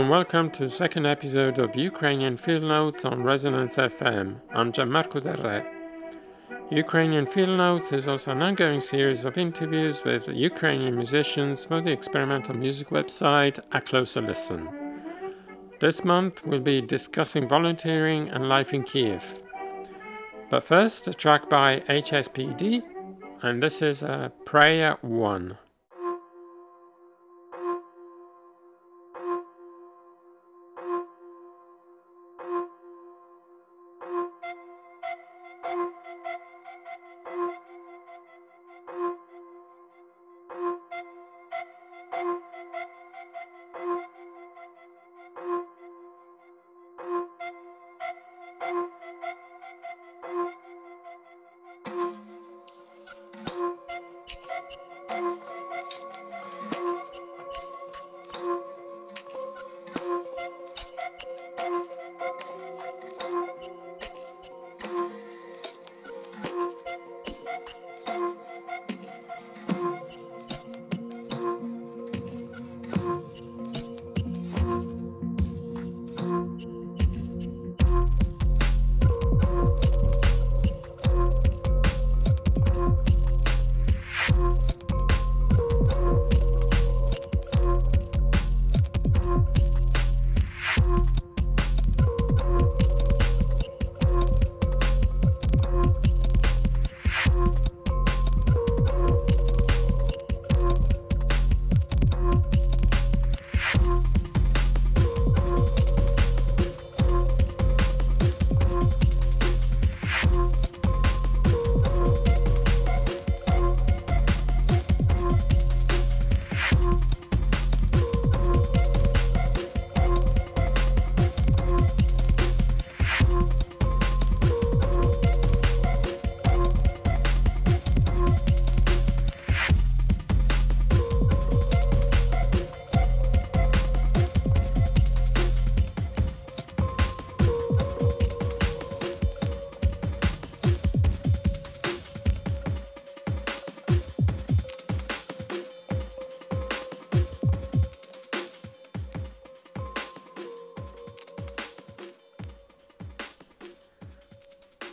And welcome to the second episode of Ukrainian Field Notes on Resonance FM. I'm Gianmarco Del Re. Ukrainian Field Notes is also an ongoing series of interviews with Ukrainian musicians for the experimental music website A Closer Listen. This month we'll be discussing volunteering and life in Kiev. But first, a track by HSPD, and this is a Prayer 1.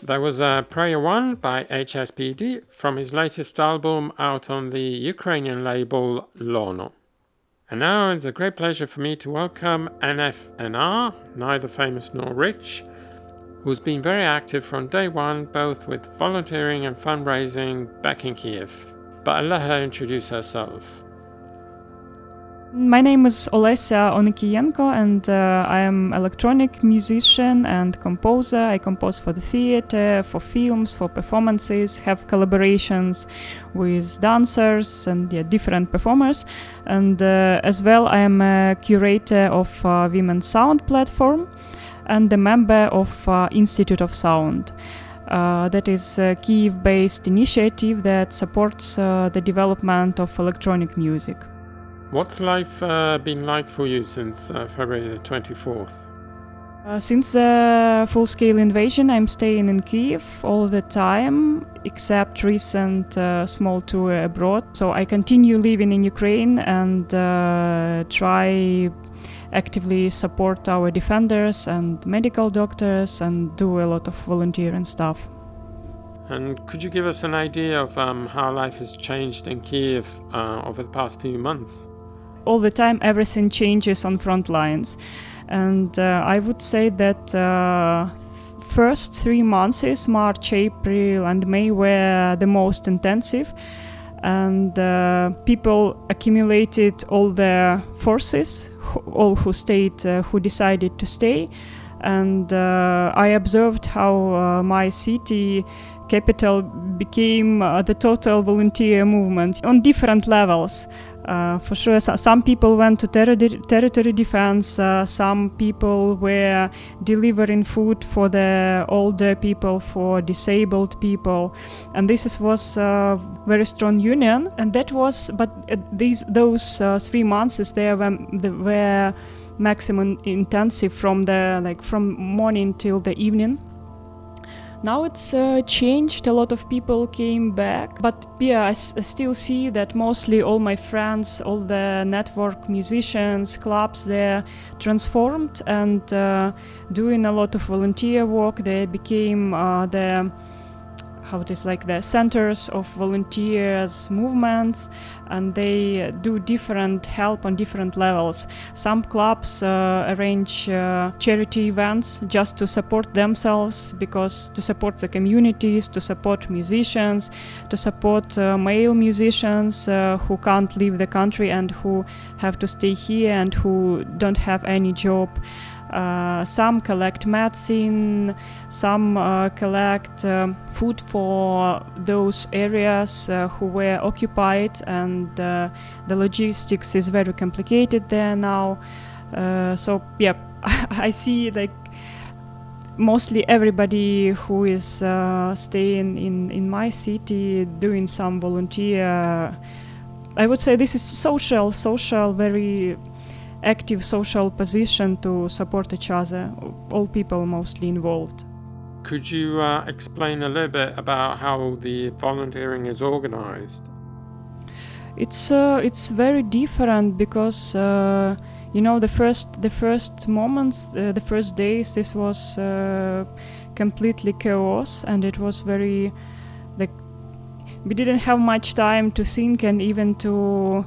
That was uh, Prayer One by HSPD from his latest album out on the Ukrainian label Lono. And now it's a great pleasure for me to welcome NFNR, neither famous nor rich, who's been very active from day one, both with volunteering and fundraising back in Kiev. But I'll let her introduce herself. My name is Olesya Onikienko, and uh, I am electronic musician and composer. I compose for the theater, for films, for performances, have collaborations with dancers and yeah, different performers. And uh, as well, I am a curator of uh, Women's Sound platform and a member of uh, Institute of Sound. Uh, that is a Kiev based initiative that supports uh, the development of electronic music. What's life uh, been like for you since uh, February the 24th? Uh, since the full scale invasion, I'm staying in Kiev all the time, except recent uh, small tour abroad. So I continue living in Ukraine and uh, try actively support our defenders and medical doctors and do a lot of volunteering stuff. And could you give us an idea of um, how life has changed in Kiev uh, over the past few months? All the time everything changes on front lines. And uh, i would say that uh, first three months march april and may were the most intensive. And uh, people accumulated all their forces all who stayed uh, who decided to stay. And uh, i observed how uh, my city capital became the total volunteer movement on different levels uh, for sure, so some people went to ter- territory defense. Uh, some people were delivering food for the older people, for disabled people, and this was a very strong union. And that was, but these those uh, three months is there were maximum intensive from the like from morning till the evening. Now it's uh, changed. A lot of people came back. But yeah I, s- I still see that mostly all my friends all the network musicians clubs they're transformed and uh, doing a lot of volunteer work. They became uh, the how it is like the centers of volunteers movements and they do different help on different levels. Some clubs uh, arrange uh, charity events just to support themselves because to support the communities to support musicians to support uh, male musicians uh, who can't leave the country and who have to stay here and who don't have any job uh, some collect medicine, some uh, collect um, food for those areas uh, who were occupied, and uh, the logistics is very complicated there now. Uh, so, yeah, I see like mostly everybody who is uh, staying in, in my city doing some volunteer. I would say this is social, social, very active social position to support each other, all people mostly involved. Could you uh, explain a little bit about how the volunteering is organized? It's uh, it's very different because uh, you know the first the first moments, uh, the first days, this was uh, completely chaos, and it was very like we didn't have much time to think and even to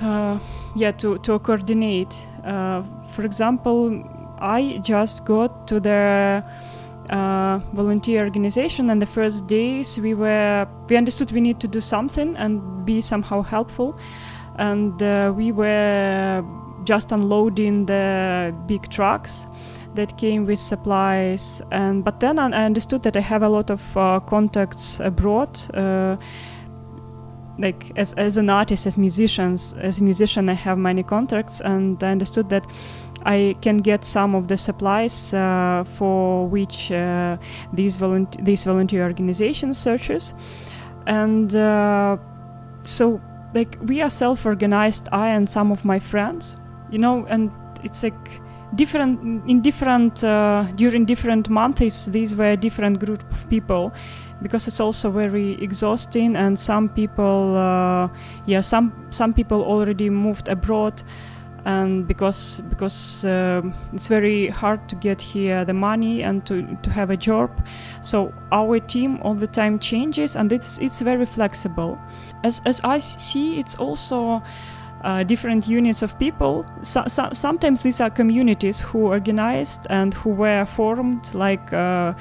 uh, yeah to to coordinate. Uh, for example i just got to the uh, volunteer organization and the first days we were we understood we need to do something and be somehow helpful. And uh, we were just unloading the big trucks that came with supplies. And but then i understood that i have a lot of uh, contacts abroad uh, like as, as an artist as musicians as a musician i have many contracts and i understood that i can get some of the supplies uh, for which uh, these, volunteer these volunteer organizations searches. And uh, so like we are self-organized i and some of my friends you know and it's like different in different uh, during different months these were different group of people because it's also very exhausting and some people uh, yeah some some people already moved abroad and because because uh, it's very hard to get here the money and to, to have a job so our team all the time changes and it's it's very flexible as as i see it's also uh, different units of people. So, so, sometimes these are communities who organized and who were formed, like, uh,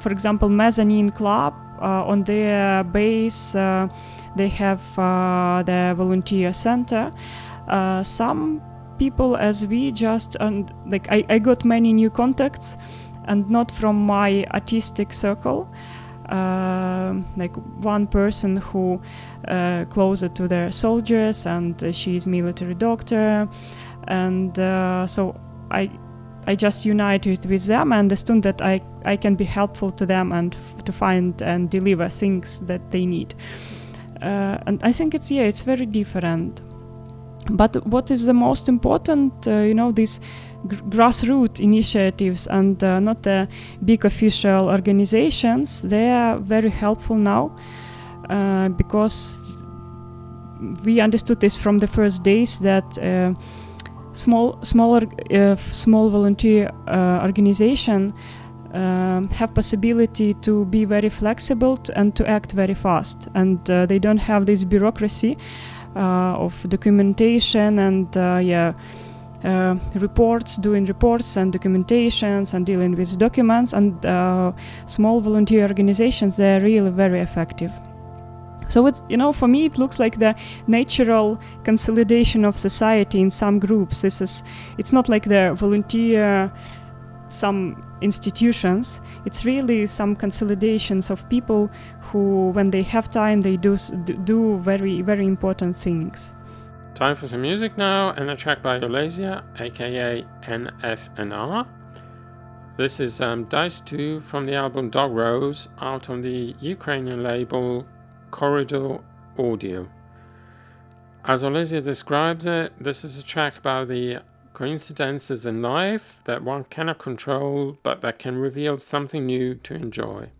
for example, Mezzanine Club. Uh, on their base, uh, they have uh, the volunteer center. Some people, as we, just and like I, I got many new contacts, and not from my artistic circle. Uh, like one person who uh, closer to their soldiers and uh, is military doctor and so i i just united with them and understood that i i can be helpful to them and f- to find and deliver things that they need. Uh, and i think it's yeah it's very different. But what is the most important uh, you know these gr- grassroots initiatives and uh, not the big official organizations they are very helpful now uh, because we understood this from the first days that uh, small smaller uh, small volunteer uh, organization um, have possibility to be very flexible and to act very fast and uh, they don't have this bureaucracy uh, of documentation and yeah uh, reports, doing reports and documentations and dealing with documents, and uh, small volunteer organizations, they're really very effective. So it's you know for me it looks like the natural consolidation of society in some groups. This is it's not like the volunteer some institutions. It's really some consolidations of people who, when they have time, they do do very very important things. Time for some music now, and a track by Olesia, aka NFNR. This is um, Dice 2 from the album Dog Rose, out on the Ukrainian label Corridor Audio. As Olesia describes it, this is a track about the coincidences in life that one cannot control but that can reveal something new to enjoy.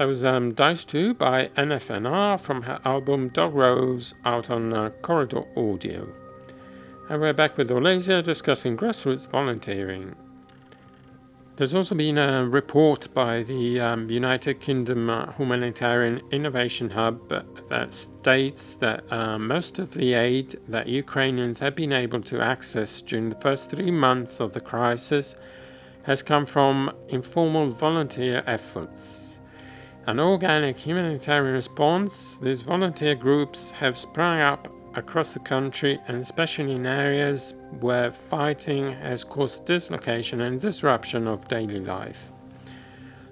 That was um, Dice 2 by NFNR from her album Dog Rose out on uh, Corridor Audio. And we're back with Olesia discussing grassroots volunteering. There's also been a report by the um, United Kingdom uh, Humanitarian Innovation Hub that states that uh, most of the aid that Ukrainians have been able to access during the first three months of the crisis has come from informal volunteer efforts. An organic humanitarian response, these volunteer groups have sprung up across the country and especially in areas where fighting has caused dislocation and disruption of daily life.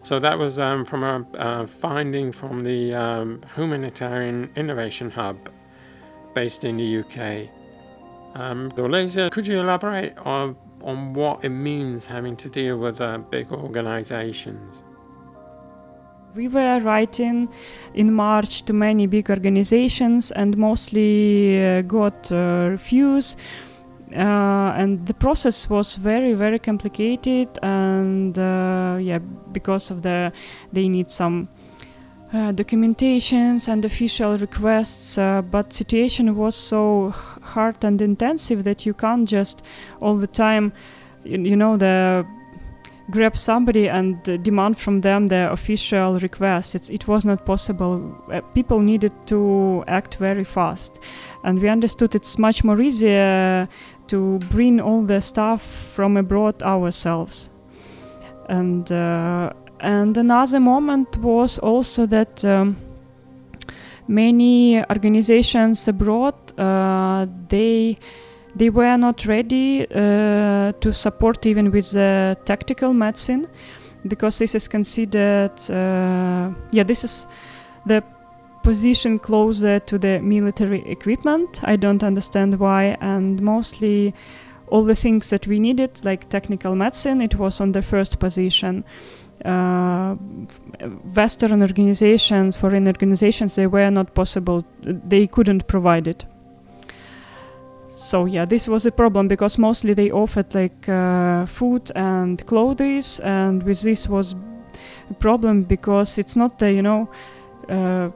So that was um, from a finding from the um, Humanitarian Innovation Hub based in the UK. Um, could you elaborate on, on what it means having to deal with uh, big organizations? We were writing in March to many big organizations and mostly uh, got uh, refuse. Uh, and the process was very very complicated and uh, yeah because of the they need some uh, documentations and official requests uh, but situation was so hard and intensive that you can't just all the time you, you know the grab somebody and demand from them their official request. It's, it was not possible. Uh, people needed to act very fast. And we understood it's much more easier to bring all the stuff from abroad ourselves. And, uh, and another moment was also that um, many organizations abroad, uh, they they were not ready uh, to support even with the tactical medicine because this is considered uh, yeah this is the position closer to the military equipment. I don't understand why. And mostly all the things that we needed like technical medicine it was on the first position. Uh, western organizations foreign organizations they were not possible they couldn't provide it so yeah this was a problem because mostly they offered like uh, food and clothes and with this was a problem because it's not the you know uh,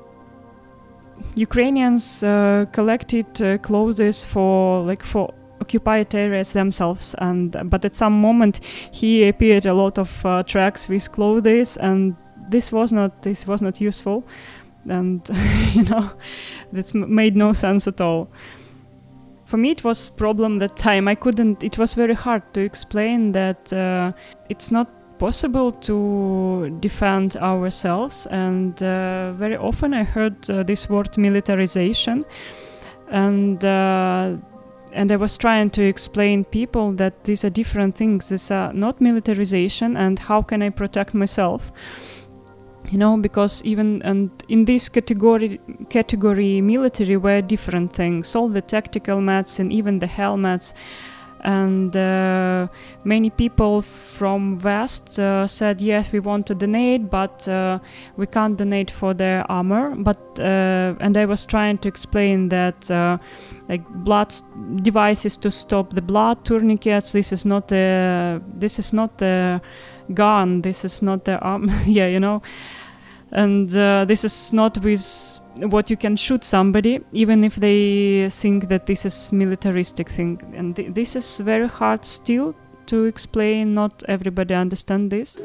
ukrainians uh, collected uh, clothes for like for occupied areas themselves and but at some moment he appeared a lot of uh, tracks with clothes and this was not this was not useful and you know this made no sense at all for me it was problem that time. I couldn't it was very hard to explain that uh, it's not possible to defend ourselves. And uh, very often i heard uh, this word militarization. And uh, and i was trying to explain people that these are different things. These are not militarization and how can i protect myself you know because even and in this category category military were different things all the tactical mats and even the helmets. And uh, many people from west uh, said yes we want to donate but uh, we can't donate for their armor. But uh, and i was trying to explain that uh, like blood devices to stop the blood tourniquets this is not the this is not the gun this is not the arm yeah you know and uh, this is not with what you can shoot somebody even if they think that this is militaristic thing. And th- this is very hard still to explain. Not everybody understand this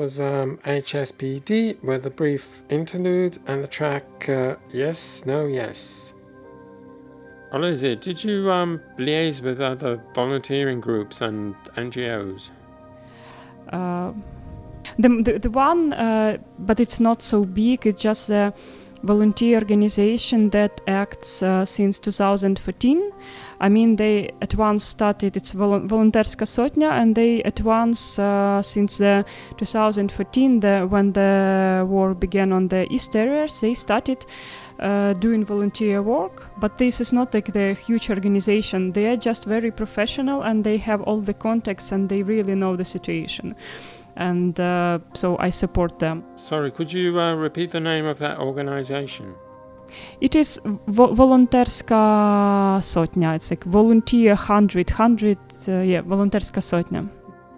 was um, HSPD with a brief interlude and the track uh, Yes, No, Yes. Olesia, did you um, liaise with other volunteering groups and NGOs? Uh, the, the, the one, uh, but it's not so big, it's just a volunteer organization that acts uh, since 2014 I mean, they at once started, it's vol- Volonterska Sotnya, and they at once, uh, since the 2014, the, when the war began on the east areas, they started uh, doing volunteer work. But this is not like the huge organization. They are just very professional and they have all the contacts and they really know the situation. And uh, so I support them. Sorry, could you uh, repeat the name of that organization? It is vo- volonterska sotnya. It's like volunteer hundred, hundred, uh, yeah, volonterska sotnya.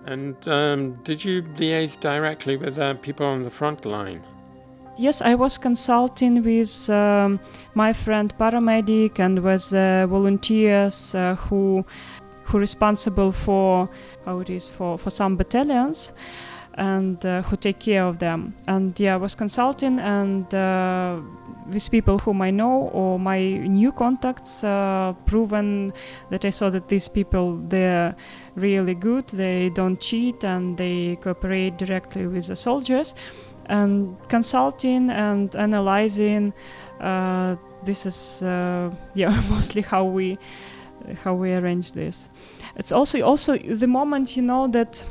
And um, did you liaise directly with uh, people on the front line? Yes, I was consulting with um, my friend paramedic and with uh, volunteers uh, who who responsible for how it is for for some battalions and uh, who take care of them. And yeah, I was consulting and uh, with people whom I know or my new contacts, uh, proven that I saw that these people they're really good. They don't cheat and they cooperate directly with the soldiers. And consulting and analyzing, uh, this is uh, yeah mostly how we how we arrange this. It's also also the moment you know that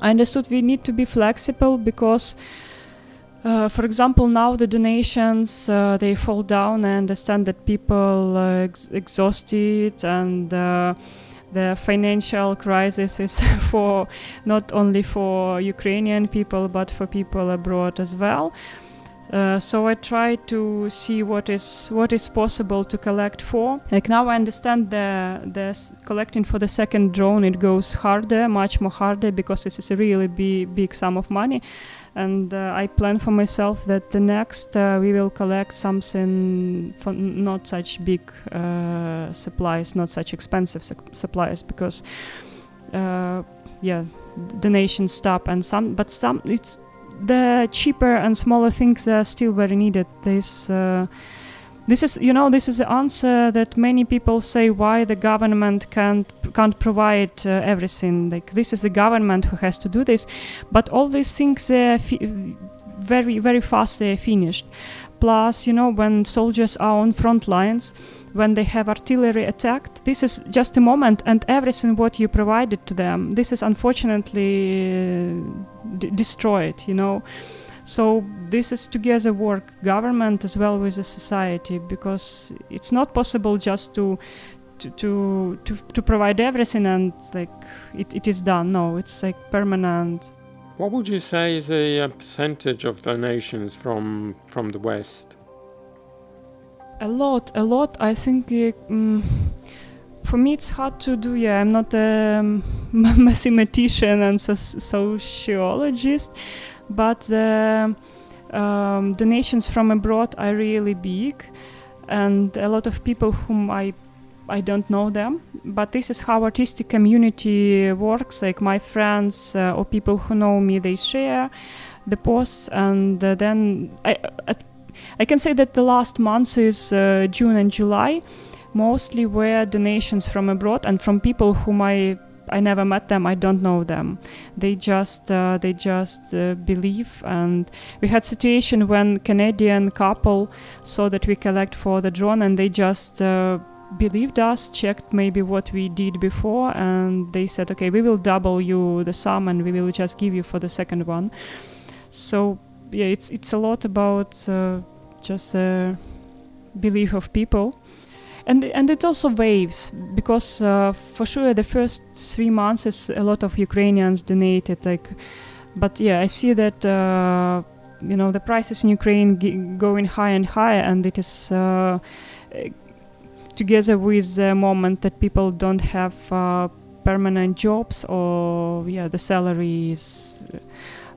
I understood we need to be flexible because, uh, for example, now the donations uh, they fall down. I understand that people uh, ex- exhausted and uh, the financial crisis is for not only for Ukrainian people but for people abroad as well. Uh, so I try to see what is what is possible to collect for. Like now, I understand the the collecting for the second drone it goes harder, much more harder because this is a really big big sum of money. And uh, I plan for myself that the next uh, we will collect something for not such big uh, supplies, not such expensive su- supplies, because uh, yeah, donations stop and some, but some it's the cheaper and smaller things are still very needed. This uh, this is you know this is the answer that many people say why the government can't can't provide uh, everything. Like this is the government who has to do this, but all these things are fi- very very fast they're finished. Plus, you know, when soldiers are on front lines, when they have artillery attacked this is just a moment and everything what you provided to them this is unfortunately uh, d- destroyed you know? So this is together work government as well with the society because it's not possible just to to to to, provide everything and like it, it is done. No it's like permanent. What would you say is the uh, percentage of donations from from the west a lot, a lot. I think um, for me it's hard to do. Yeah, I'm not a um, mathematician and so- sociologist, but the um, donations from abroad are really big, and a lot of people whom I I don't know them, but this is how artistic community works. Like my friends uh, or people who know me, they share the posts, and uh, then I, at I can say that the last months is uh, June and July, mostly were donations from abroad and from people whom I I never met them. I don't know them. They just uh, they just uh, believe. And we had situation when Canadian couple saw that we collect for the drone, and they just uh, believed us, checked maybe what we did before, and they said, okay, we will double you the sum, and we will just give you for the second one. So yeah, it's it's a lot about uh, just the belief of people, and and it also waves because uh, for sure the first three months is a lot of Ukrainians donated like, but yeah, I see that. Uh, you know the prices in Ukraine g- going higher and higher, and it is uh, together with the moment that people don't have uh, permanent jobs or yeah the salary is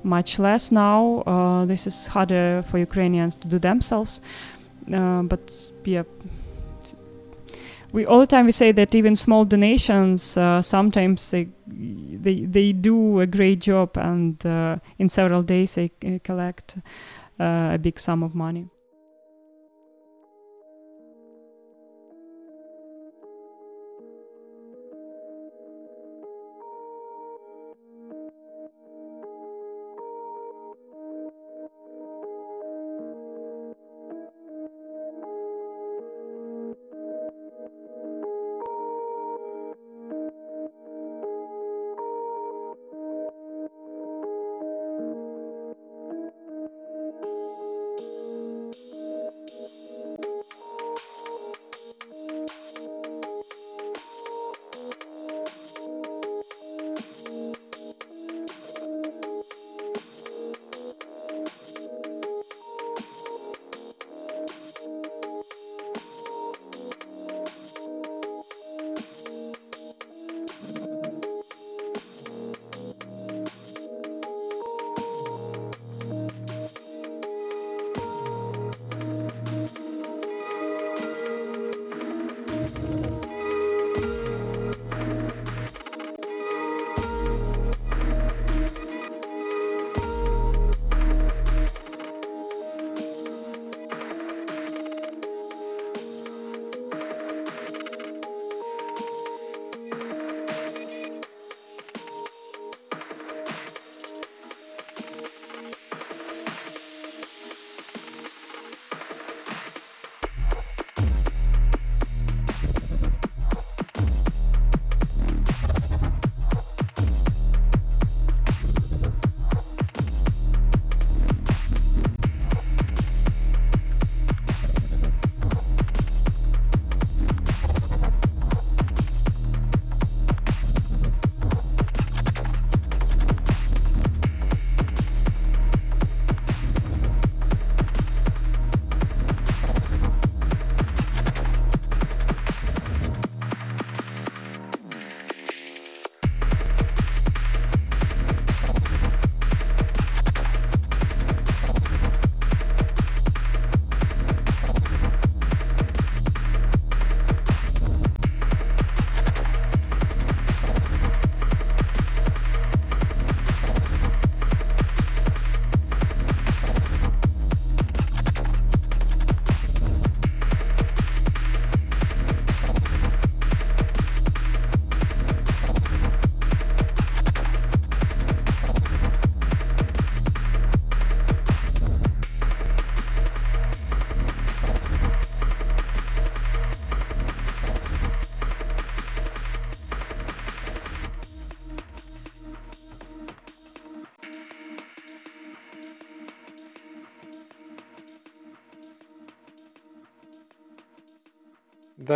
much less now. Uh, this is harder for Ukrainians to do themselves. Uh, but yeah, we all the time we say that even small donations uh, sometimes they they they do a great job and uh, in several days they uh, collect uh, a big sum of money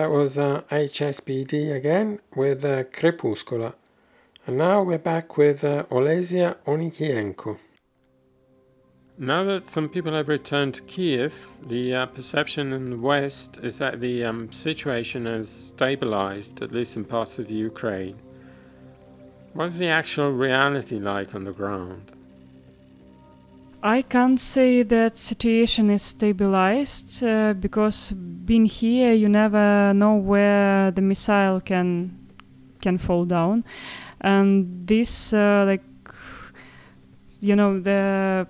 That was uh, HSPD again with uh, Crepuscola. And now we're back with uh, Olesia Onikienko. Now that some people have returned to Kiev, the uh, perception in the West is that the um, situation has stabilized, at least in parts of Ukraine. What's the actual reality like on the ground? I can't say that situation is stabilized uh, because being here, you never know where the missile can can fall down, and this uh, like you know the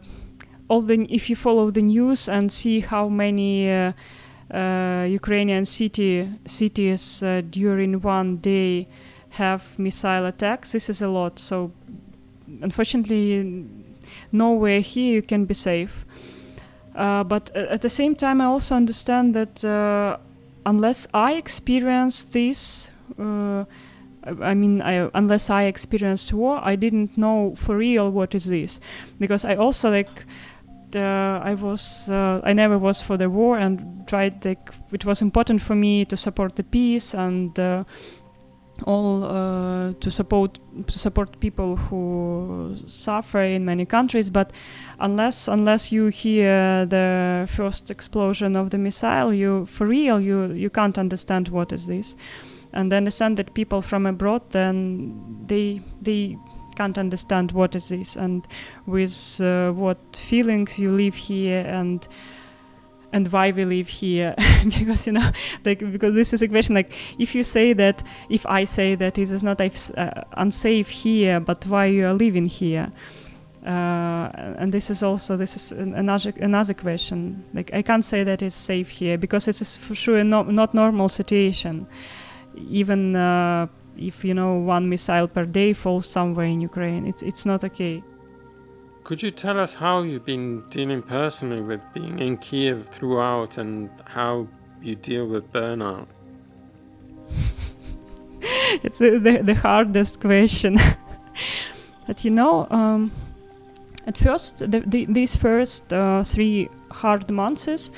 all the if you follow the news and see how many uh, uh, Ukrainian city cities uh, during one day have missile attacks, this is a lot. So unfortunately nowhere here you can be safe. Uh, but at the same time, I also understand that uh, unless I experience this, uh, I mean, I, unless I experienced war, I didn't know for real what is this, because I also like. Uh, I was uh, I never was for the war and tried like it was important for me to support the peace and uh, all uh, to support to support people who suffer in many countries but unless unless you hear the first explosion of the missile you for real you you can't understand what is this. And understand that people from abroad then they they can't understand what is this. And with uh, what feelings you live here and and why we live here. Because you know like because this is a question like if you say that if i say that it is not uh, unsafe here but why you are living here? Uh, and this is also this is another another question. Like i can't say that it's safe here because it is for sure no, not normal situation. Even uh, if you know one missile per day falls somewhere in ukraine it's it's not okay could you tell us how you've been dealing personally with being in Kiev throughout and how you deal with burnout? it's uh, the, the hardest question. but you know, um, at first, the, the, these first uh, three hard months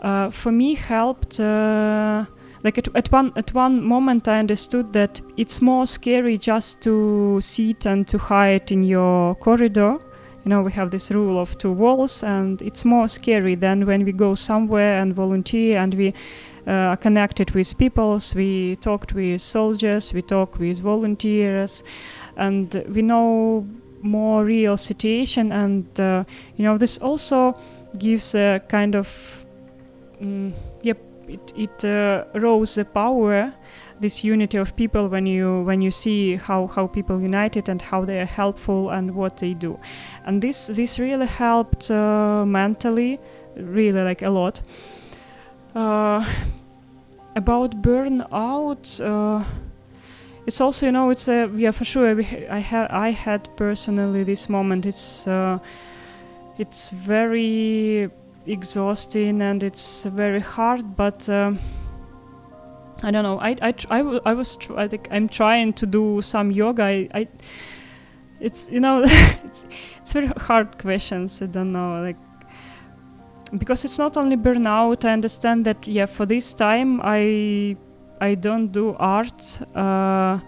uh, for me helped. Uh, like at, at one at one moment i understood that it's more scary just to sit and to hide in your corridor you know we have this rule of two walls and it's more scary than when we go somewhere and volunteer and we uh, are connected with peoples we talked with soldiers we talk with volunteers and we know more real situation. And uh, you know this also gives a kind of mm, yep it, it uh, rose the power this unity of people when you when you see how how people united and how they are helpful and what they do. And this this really helped uh, mentally really like a lot. Uh, about burnout uh, it's also you know it's a yeah for sure I had I had personally this moment. It's uh, it's very exhausting and it's very hard but uh, I don't know. I I I, w- I was tr- I think I'm trying to do some yoga. I, I it's you know it's it's very hard questions. I don't know like because it's not only burnout. I understand that yeah for this time I I don't do art. Uh,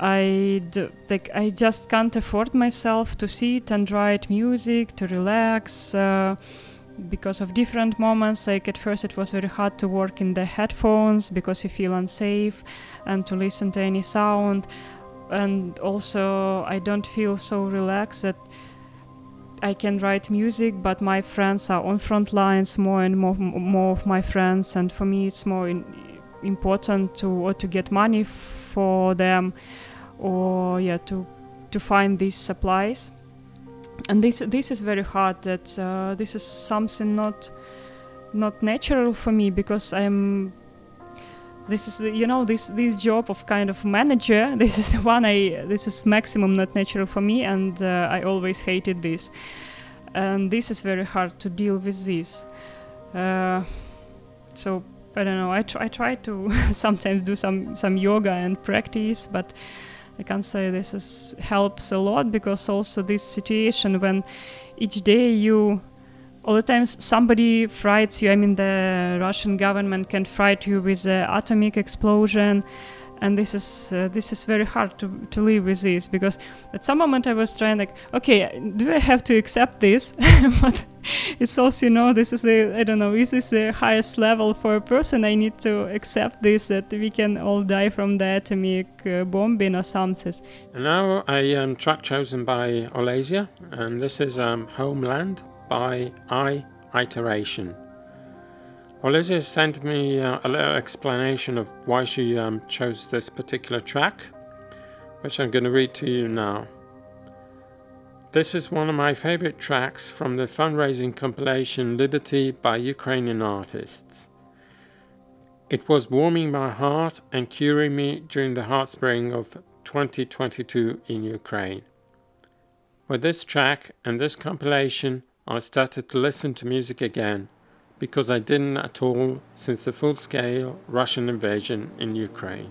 I do, like I just can't afford myself to sit and write music to relax. Uh, because of different moments like at first it was very hard to work in the headphones because you feel unsafe and to listen to any sound. And also i don't feel so relaxed that i can write music but my friends are on front lines more and more more of my friends. And for me it's more in, important to or to get money for them or yeah to to find these supplies and this this is very hard that uh, this is something not not natural for me because i'm this is you know this this job of kind of manager this is the one i this is maximum not natural for me and uh, i always hated this. And this is very hard to deal with this. Uh, so i don't know i, tr- I try to sometimes do some some yoga and practice but I can't say this is, helps a lot because also this situation when each day you all the times somebody frights you. I mean, the Russian government can fright you with an atomic explosion, and this is uh, this is very hard to to live with this because at some moment I was trying like, okay, do I have to accept this? but it's also you know this is the I don't know is this the highest level for a person? I need to accept this that we can all die from the atomic uh, bombing or something. And now a um, track chosen by Olesia, and this is um, Homeland by I Iteration. Olivia sent me uh, a little explanation of why she um, chose this particular track, which I'm going to read to you now. This is one of my favorite tracks from the fundraising compilation Liberty by Ukrainian artists. It was warming my heart and curing me during the heartspring of 2022 in Ukraine. With this track and this compilation, I started to listen to music again because I didn't at all since the full scale Russian invasion in Ukraine.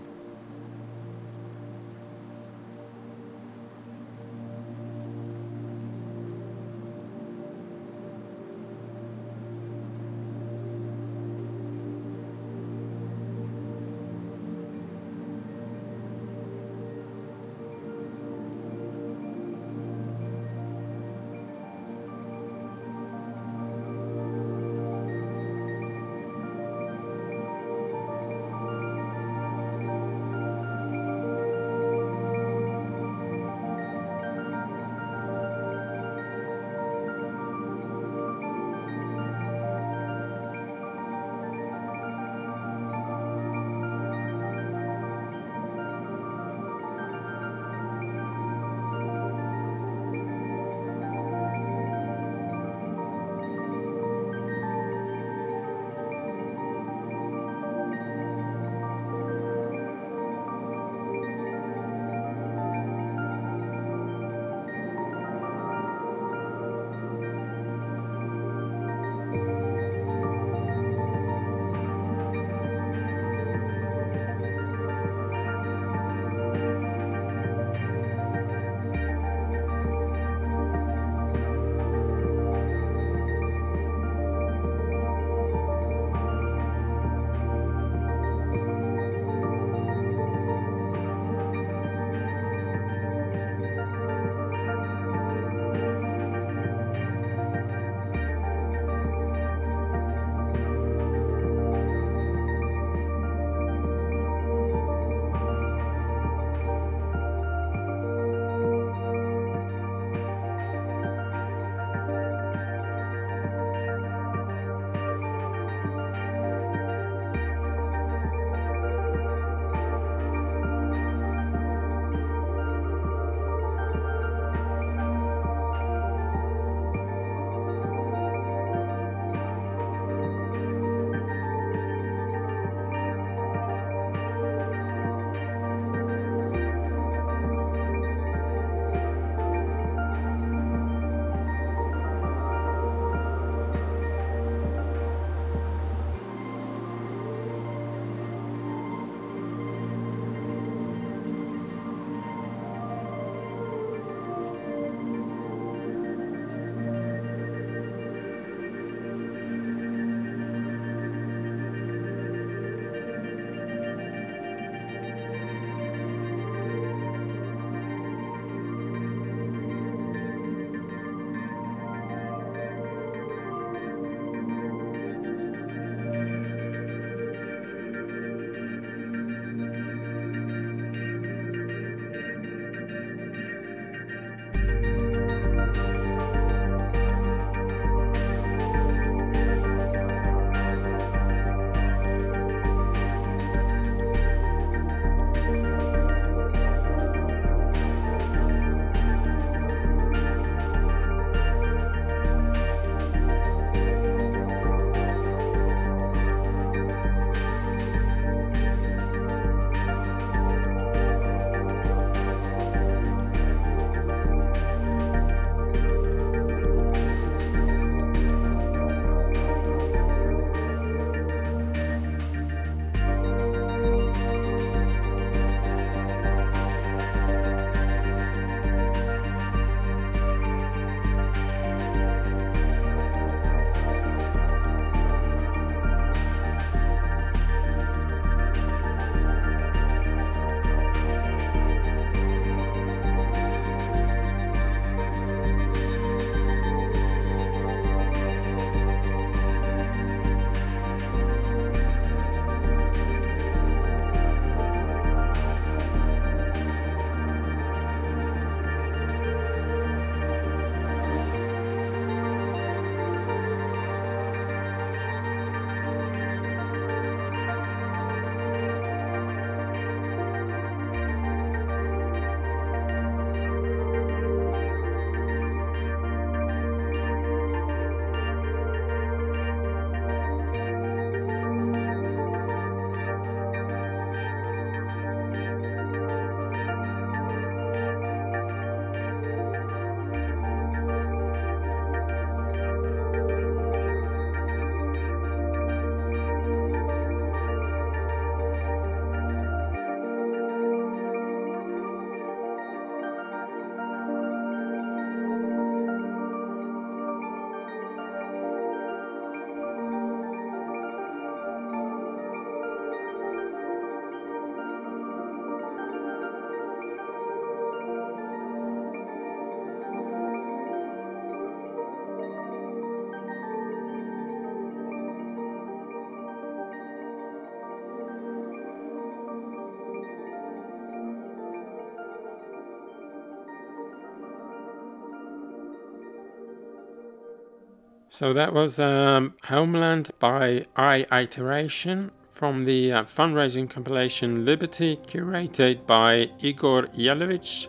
So that was um, Homeland by I Iteration from the uh, fundraising compilation Liberty, curated by Igor Yelovich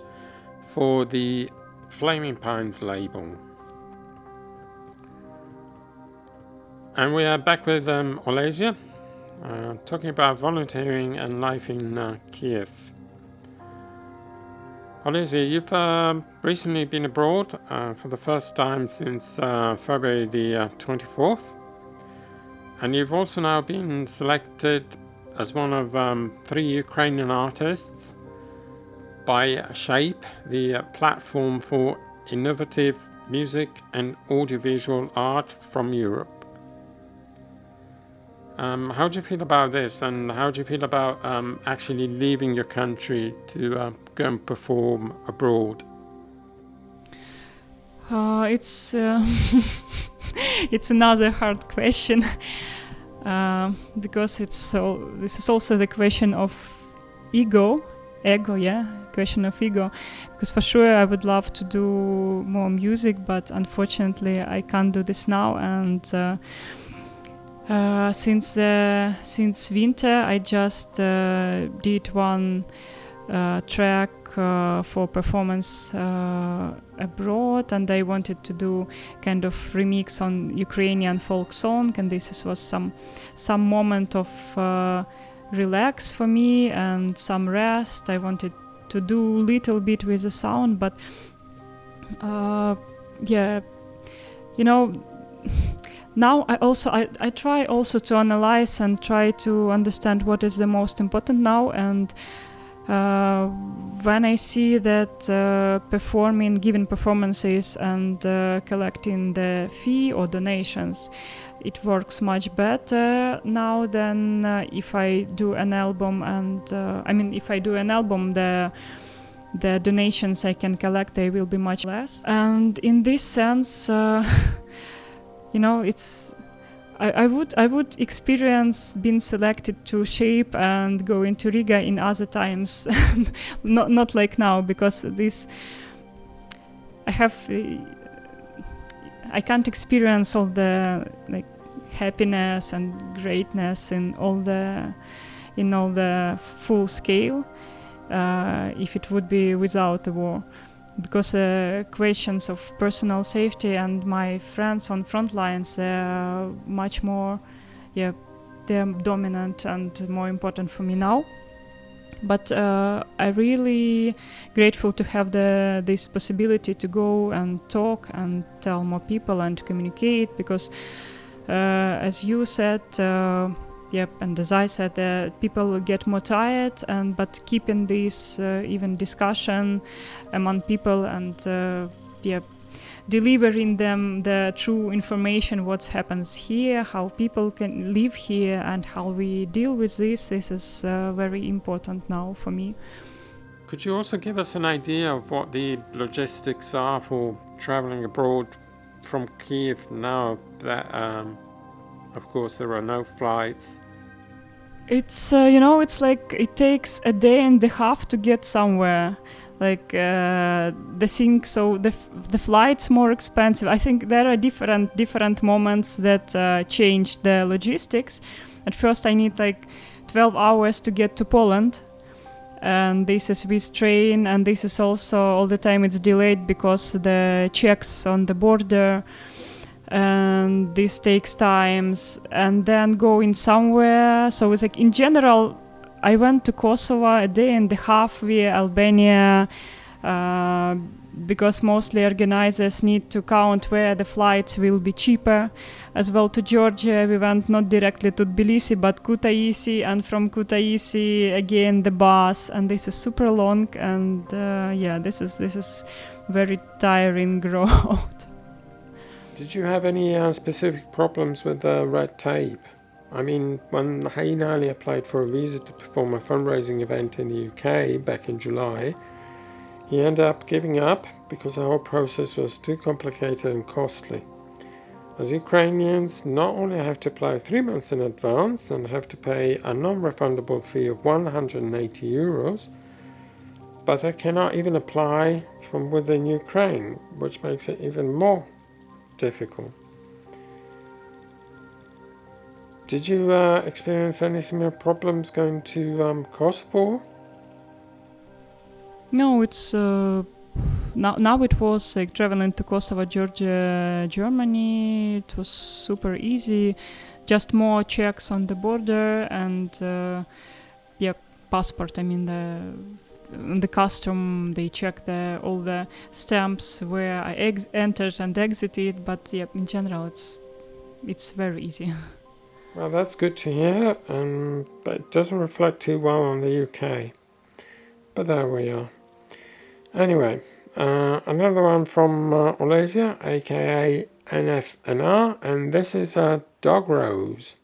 for the Flaming Pines label. And we are back with um, Olesia, uh, talking about volunteering and life in uh, Kiev. Olesia, you've uh, recently been abroad uh, for the first time since uh, February the 24th, uh, and you've also now been selected as one of um, three Ukrainian artists by Shape, the platform for innovative music and audiovisual art from Europe. Um, how do you feel about this, and how do you feel about um, actually leaving your country to uh, go and perform abroad? Uh, it's uh, it's another hard question uh, because it's so. This is also the question of ego, ego, yeah, question of ego. Because for sure I would love to do more music, but unfortunately I can't do this now, and uh, since uh, since winter, I just uh, did one uh, track uh, for performance abroad, and I wanted to do kind of remix on Ukrainian folk song, and this was some some moment of relax for me and some rest. I wanted to do little bit with the sound, but yeah, you know now I also I, I try also to analyze and try to understand what is the most important now and uh, when I see that uh, performing, giving performances and uh, collecting the fee or donations, it works much better now than uh, if I do an album. And uh, I mean, if I do an album, the the donations I can collect they will be much less. And in this sense. You know it's I, I, would I would experience being selected to shape and go into Riga in other times, not not like now because this I have uh, I can't experience all the like happiness and greatness in all the in all the full scale uh, if it would be without the war because uh, questions of personal safety and my friends on front lines are much more yeah they're dominant and more important for me now. But uh, I'm really grateful to have the this possibility to go and talk and tell more people and communicate because uh, as you said uh, Yep, and as I said, uh, people get more tired, and but keeping this uh, even discussion among people and uh, delivering them the true information what happens here, how people can live here, and how we deal with this. This is uh, very important now for me. Could you also give us an idea of what the logistics are for traveling abroad from Kiev now that? Um of course, there are no flights. It's uh, you know, it's like it takes a day and a half to get somewhere. Like uh, the thing, so the f- the flight's more expensive. I think there are different different moments that uh, change the logistics. At first, I need like 12 hours to get to Poland, and this is with train, and this is also all the time it's delayed because the checks on the border and this takes times and then going somewhere so it's like in general i went to kosovo a day and a half via albania uh, because mostly organizers need to count where the flights will be cheaper. As well to Georgia, we went not directly to Tbilisi but Kutaisi, and from Kutaisi again the bus, and this is super long. And uh, yeah, this is this is very tiring road. Did you have any uh, specific problems with the uh, red tape? I mean, when Hain Ali applied for a visa to perform a fundraising event in the UK back in July, he ended up giving up because the whole process was too complicated and costly. As Ukrainians not only have to apply three months in advance and have to pay a non refundable fee of 180 euros, but they cannot even apply from within Ukraine, which makes it even more difficult. Did you uh, experience any similar problems going to um, Kosovo? No, it's uh, now now it was like traveling to Kosovo, Georgia, Germany. It was super easy, just more checks on the border and uh, yeah, passport. I mean the the custom they check the all the stamps where I ex- entered and exited. But yeah, in general, it's it's very easy. Well, that's good to hear, and but it doesn't reflect too well on the UK. But there we are. Anyway, uh, another one from uh, Olesia, aka NFNR, and this is uh, Dog Rose.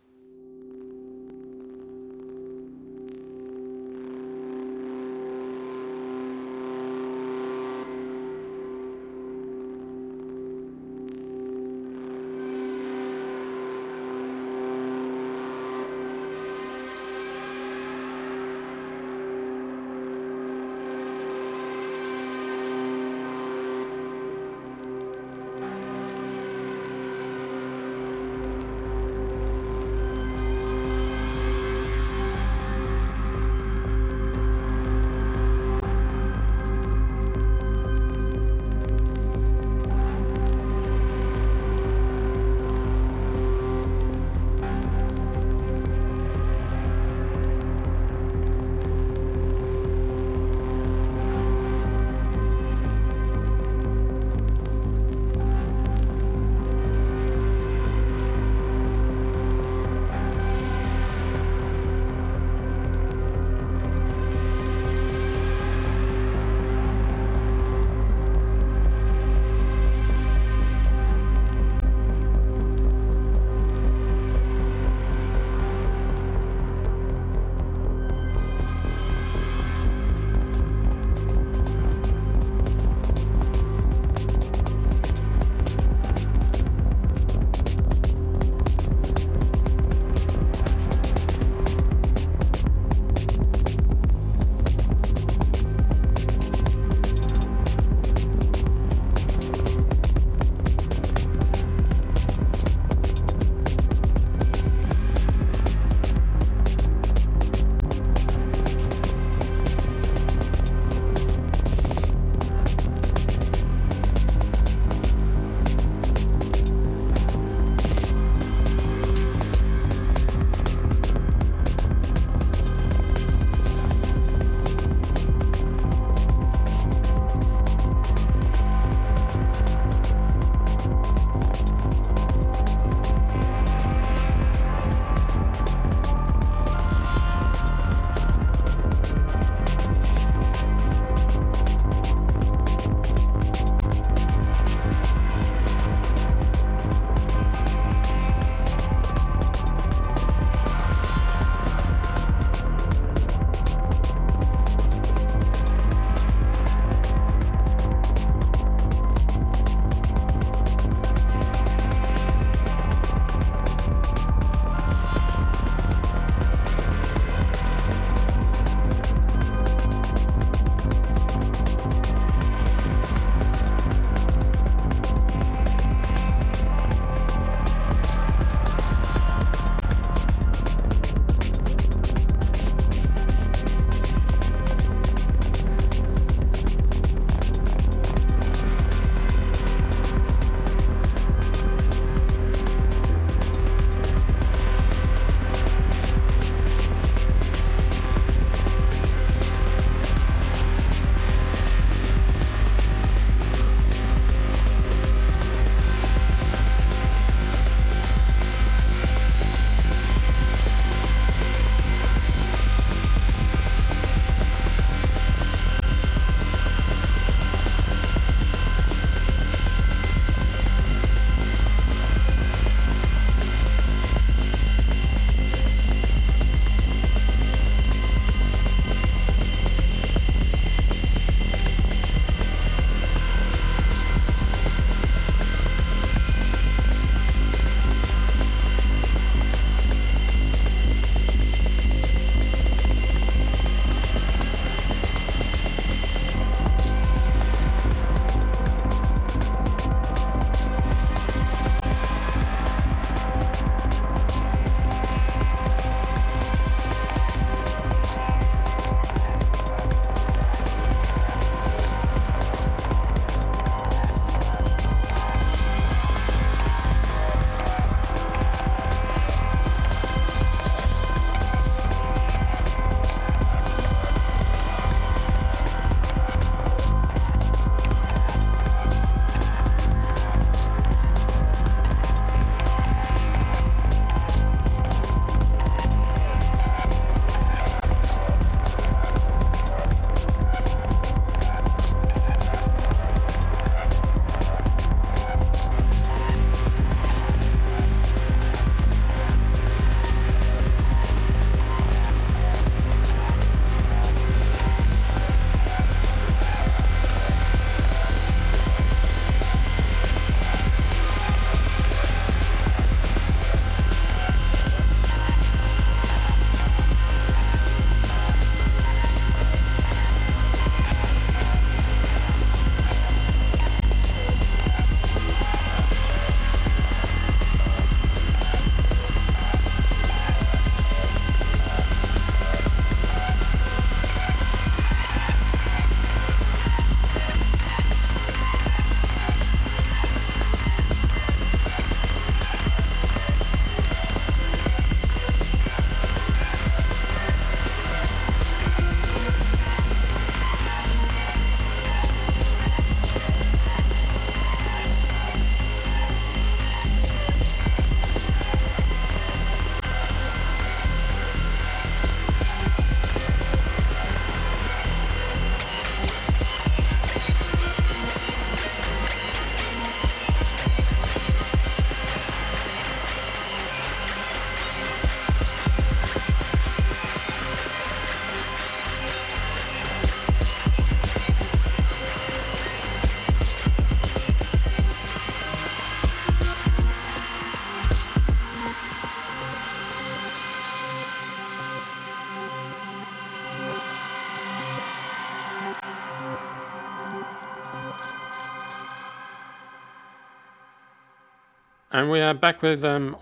And we are back with um.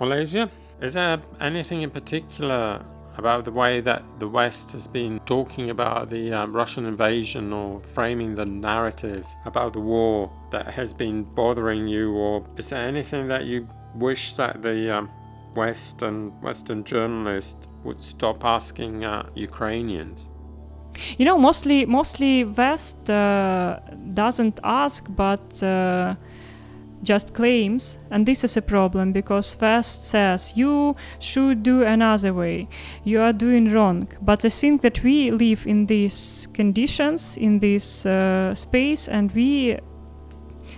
Is there anything in particular about the way that the West has been talking about the um, Russian invasion or framing the narrative about the war that has been bothering you, or is there anything that you wish that the um, West and Western journalists would stop asking uh, Ukrainians? You know, mostly, mostly West uh, doesn't ask, but uh, just claims, and this is a problem because West says you should do another way, you are doing wrong. But I think that we live in these conditions, in this uh, space, and we.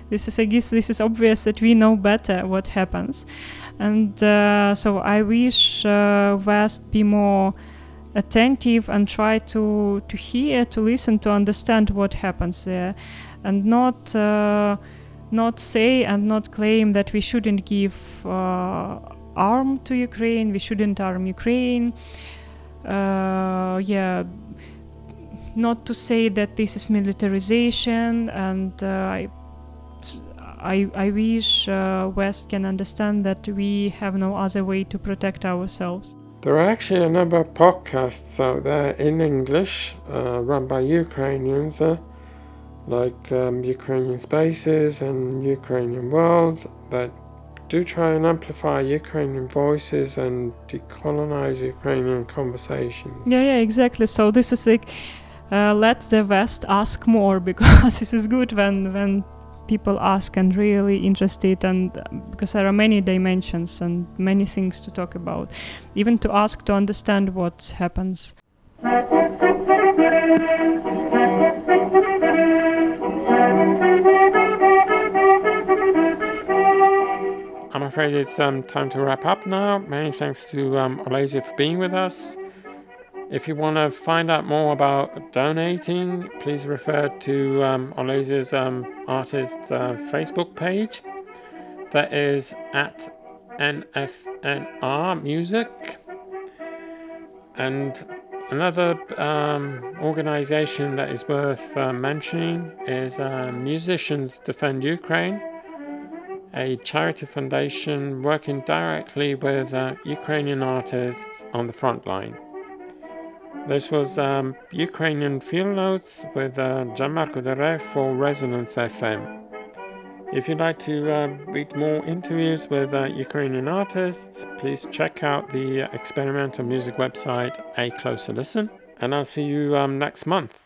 This is, I guess, this is obvious that we know better what happens, and uh, so I wish uh, West be more attentive and try to to hear, to listen, to understand what happens there, and not uh, not say and not claim that we shouldn't give uh, arm to Ukraine, we shouldn't arm Ukraine. Uh, yeah, not to say that this is militarization, and uh, I, I, I wish uh, West can understand that we have no other way to protect ourselves. There are actually a number of podcasts out there in English uh, run by Ukrainians. Like um, Ukrainian Spaces and Ukrainian World that do try and amplify Ukrainian voices and decolonize Ukrainian conversations. Yeah, yeah, exactly. So this is like uh, let the West ask more because this is good when when people ask and really interested and um, because there are many dimensions and many things to talk about even to ask to understand what happens afraid it's um, time to wrap up now. Many thanks to um, Olesia for being with us. If you want to find out more about donating, please refer to um, Olesia's um, artist uh, Facebook page. That is at NFNR Music. And another um, organization that is worth uh, mentioning is uh, Musicians Defend Ukraine a charity foundation working directly with uh, Ukrainian artists on the front line. This was um, Ukrainian Field Notes with uh, Gianmarco Re for Resonance FM. If you'd like to uh, read more interviews with uh, Ukrainian artists, please check out the experimental music website A Closer Listen, and I'll see you um, next month.